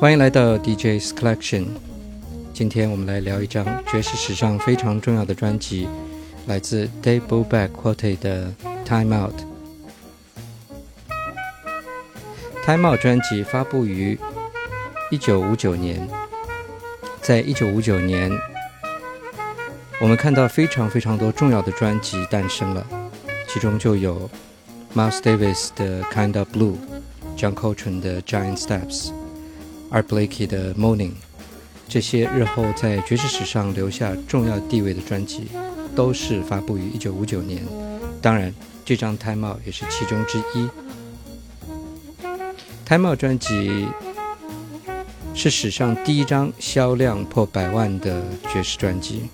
欢迎来到 DJ's Collection。今天我们来聊一张爵士史上非常重要的专辑，来自 Dave Brubeck Quartet 的《Time Out》。《Time Out》专辑发布于1959年，在1959年，我们看到非常非常多重要的专辑诞生了，其中就有 Miles Davis 的《Kind of Blue》，John Coltrane 的《Giant Steps》。Art Blakey 的《Morning》，这些日后在爵士史上留下重要地位的专辑，都是发布于1959年。当然，这张《Time Out》也是其中之一。《Time Out》专辑是史上第一张销量破百万的爵士专辑。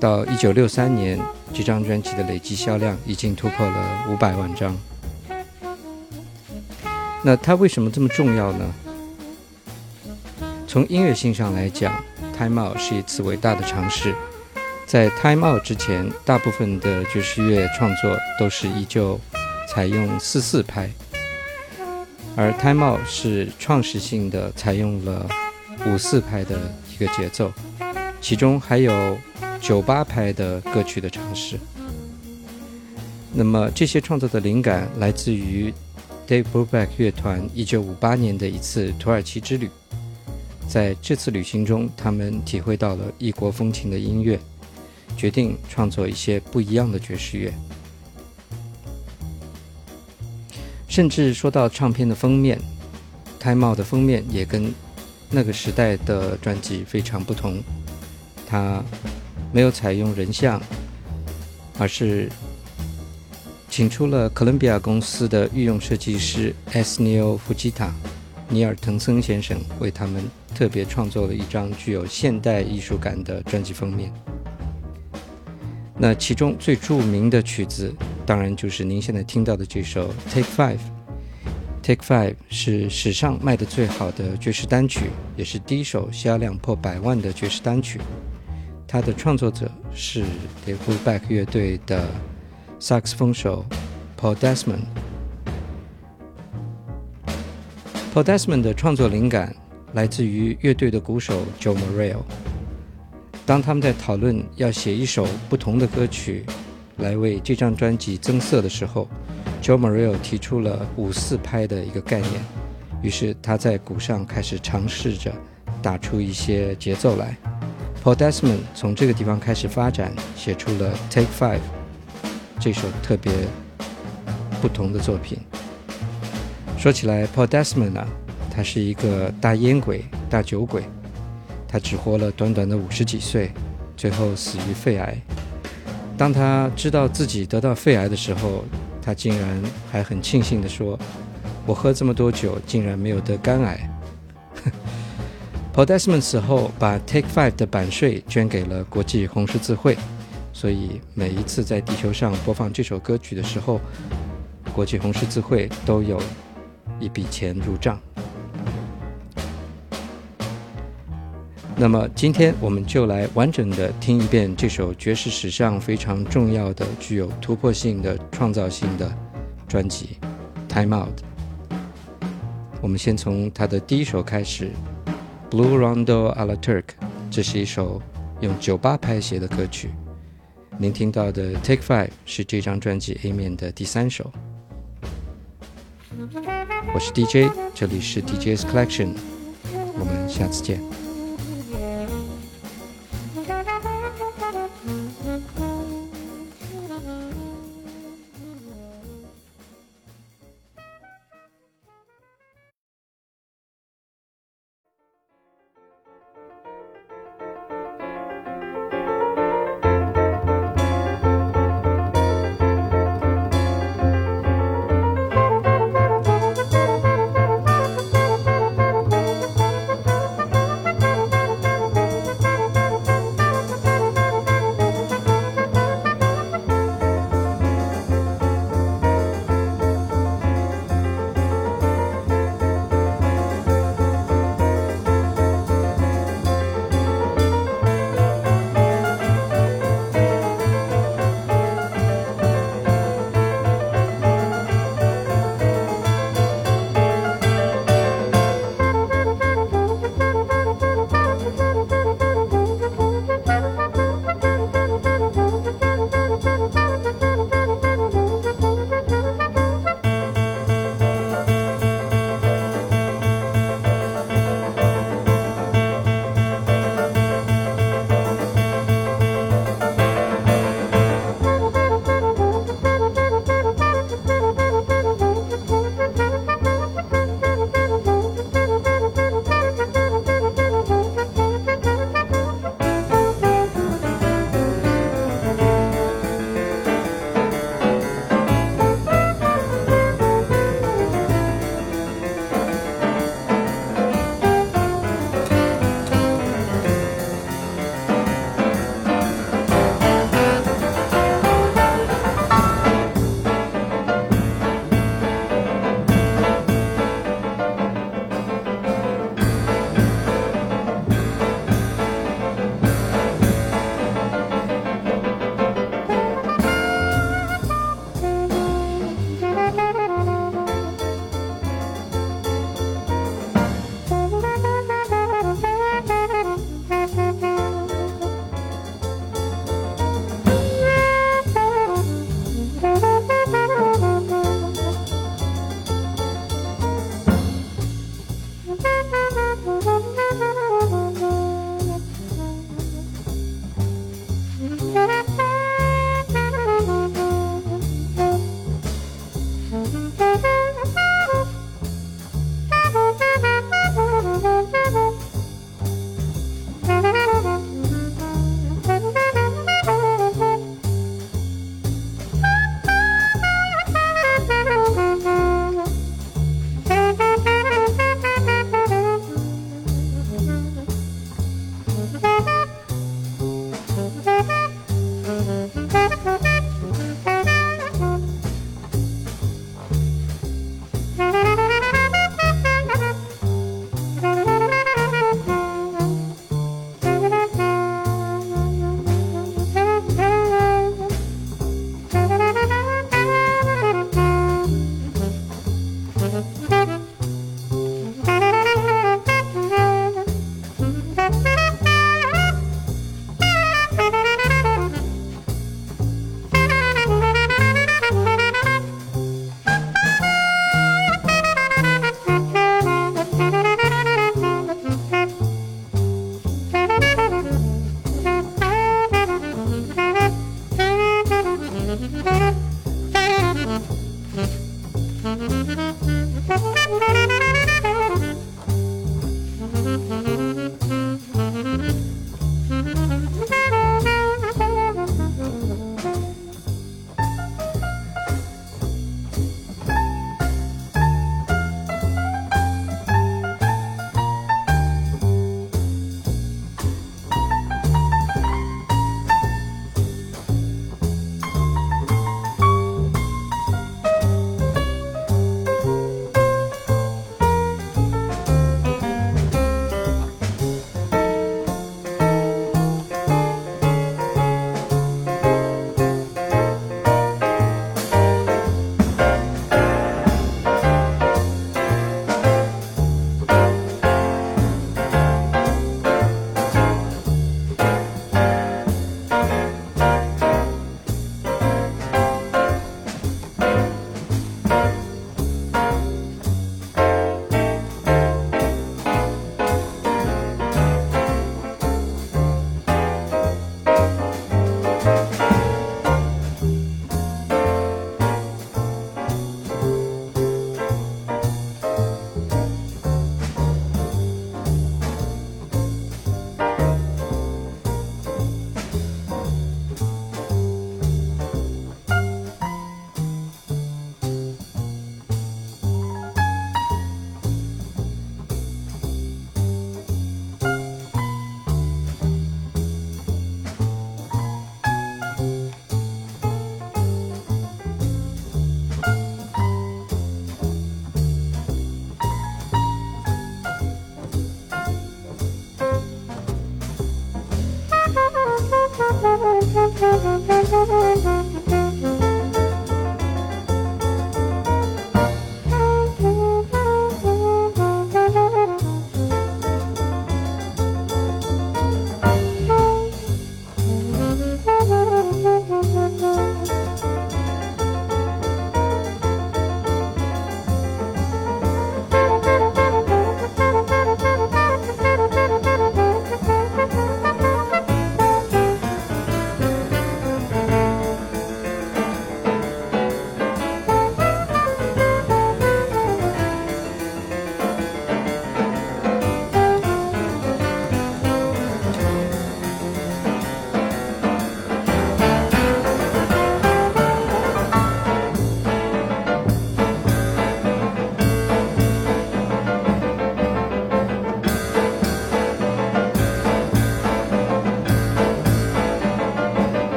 到1963年，这张专辑的累计销量已经突破了500万张。那它为什么这么重要呢？从音乐性上来讲，《Time Out》是一次伟大的尝试。在《Time Out》之前，大部分的爵士乐创作都是依旧采用四四拍，而《Time Out》是创始性的采用了五四拍的一个节奏，其中还有九八拍的歌曲的尝试。那么这些创作的灵感来自于 Dave Brubeck 乐团1958年的一次土耳其之旅。在这次旅行中，他们体会到了异国风情的音乐，决定创作一些不一样的爵士乐。甚至说到唱片的封面，《Time Out》的封面也跟那个时代的专辑非常不同。它没有采用人像，而是请出了哥伦比亚公司的御用设计师 S. Neil Fujita。尼尔·滕森先生为他们特别创作了一张具有现代艺术感的专辑封面。那其中最著名的曲子，当然就是您现在听到的这首《Take Five》。《Take Five》是史上卖的最好的爵士单曲，也是第一首销量破百万的爵士单曲。它的创作者是 Dave Brubeck 乐队的萨克斯风手 Paul Desmond。Paul Desmond 的创作灵感来自于乐队的鼓手 Joe Morello。当他们在讨论要写一首不同的歌曲来为这张专辑增色的时候，Joe Morello 提出了五四拍的一个概念。于是他在鼓上开始尝试着打出一些节奏来。Paul Desmond 从这个地方开始发展，写出了《Take Five》这首特别不同的作品。说起来，Paul Desmond 呢，他是一个大烟鬼、大酒鬼，他只活了短短的五十几岁，最后死于肺癌。当他知道自己得到肺癌的时候，他竟然还很庆幸地说：“我喝这么多酒，竟然没有得肝癌。”Paul Desmond 死后，把《Take Five》的版税捐给了国际红十字会，所以每一次在地球上播放这首歌曲的时候，国际红十字会都有。一笔钱入账。那么，今天我们就来完整的听一遍这首爵士史上非常重要的、具有突破性的、创造性的专辑《Time Out》。我们先从它的第一首开始，《Blue Rondo a la Turk》，这是一首用酒吧拍写的歌曲。您听到的《Take Five》是这张专辑 A 面的第三首。我是 DJ，这里是 DJ's Collection，我们下次见。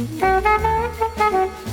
Thank you.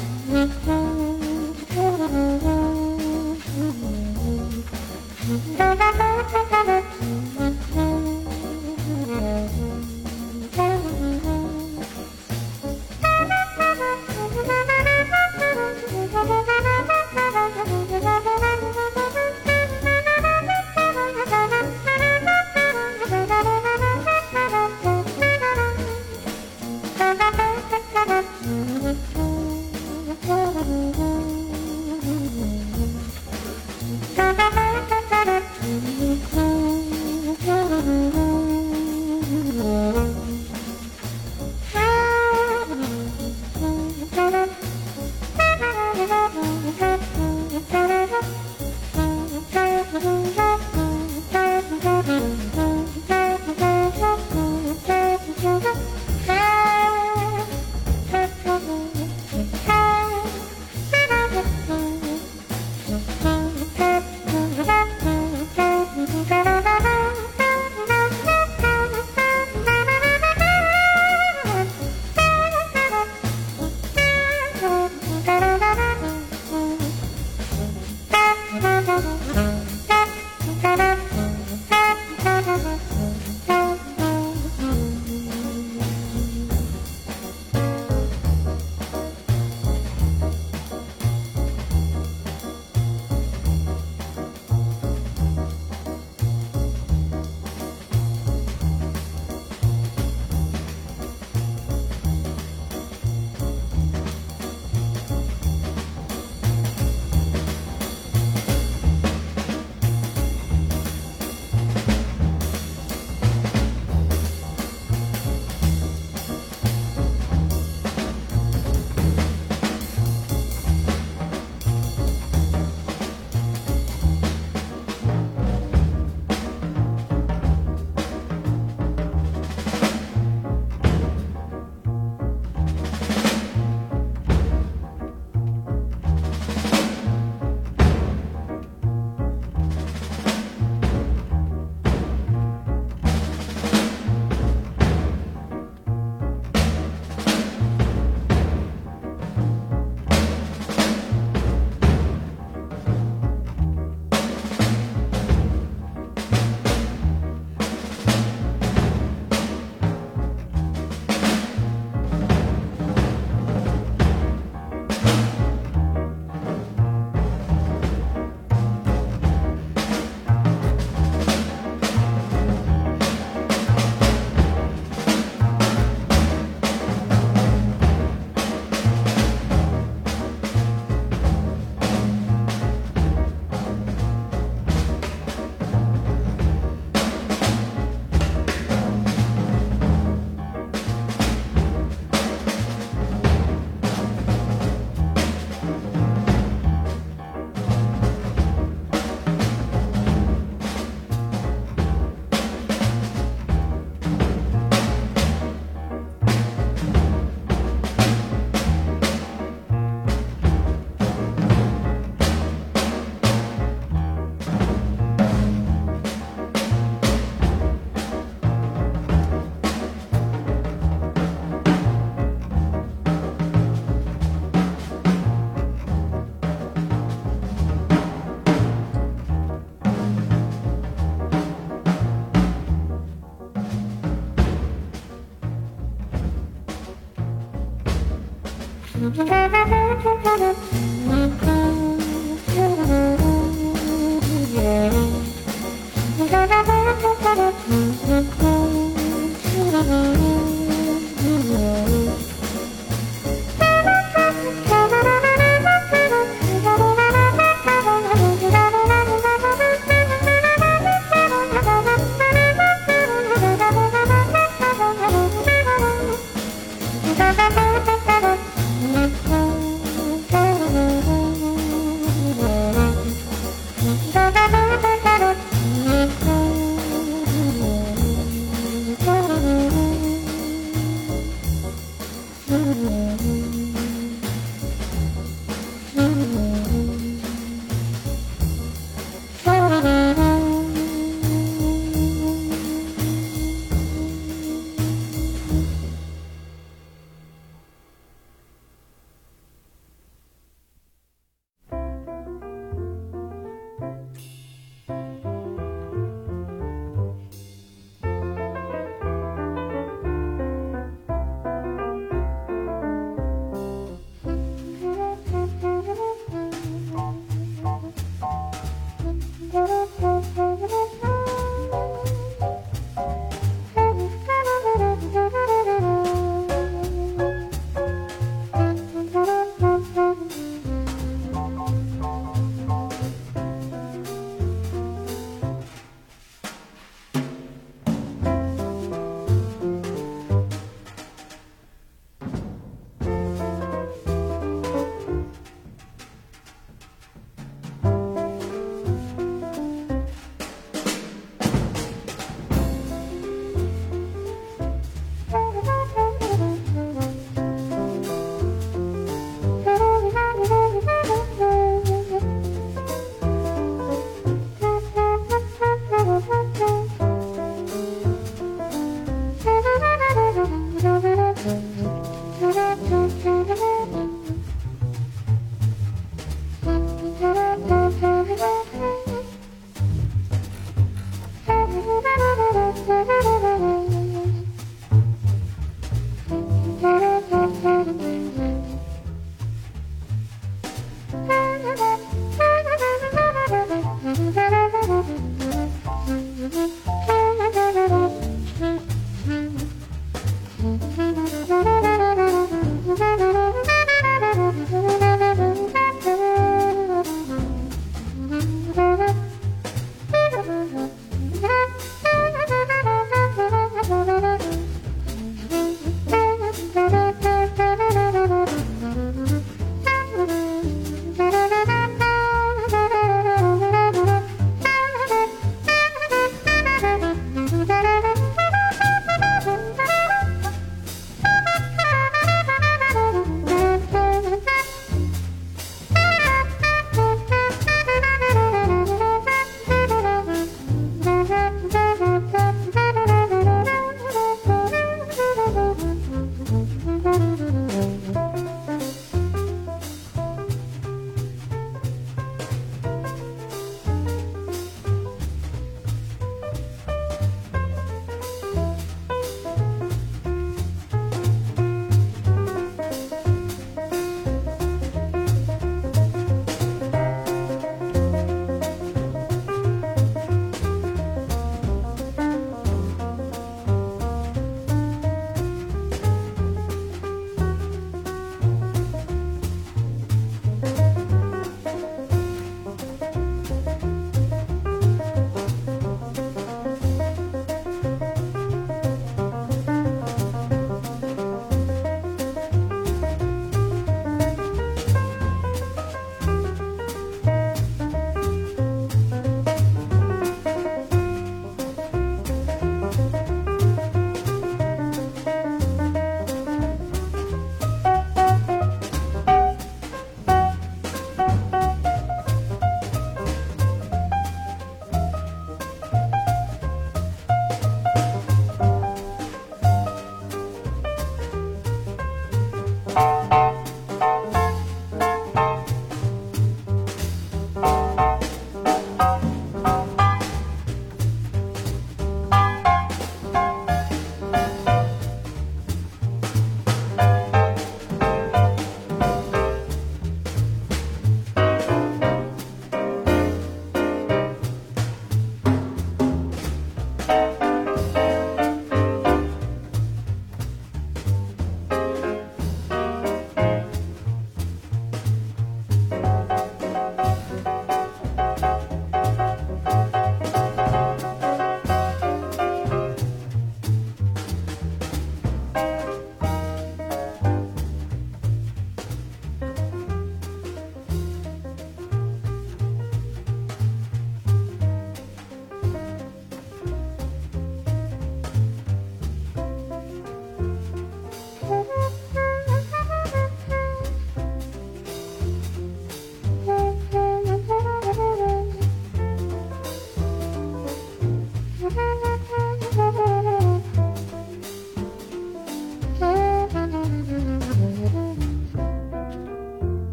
thank you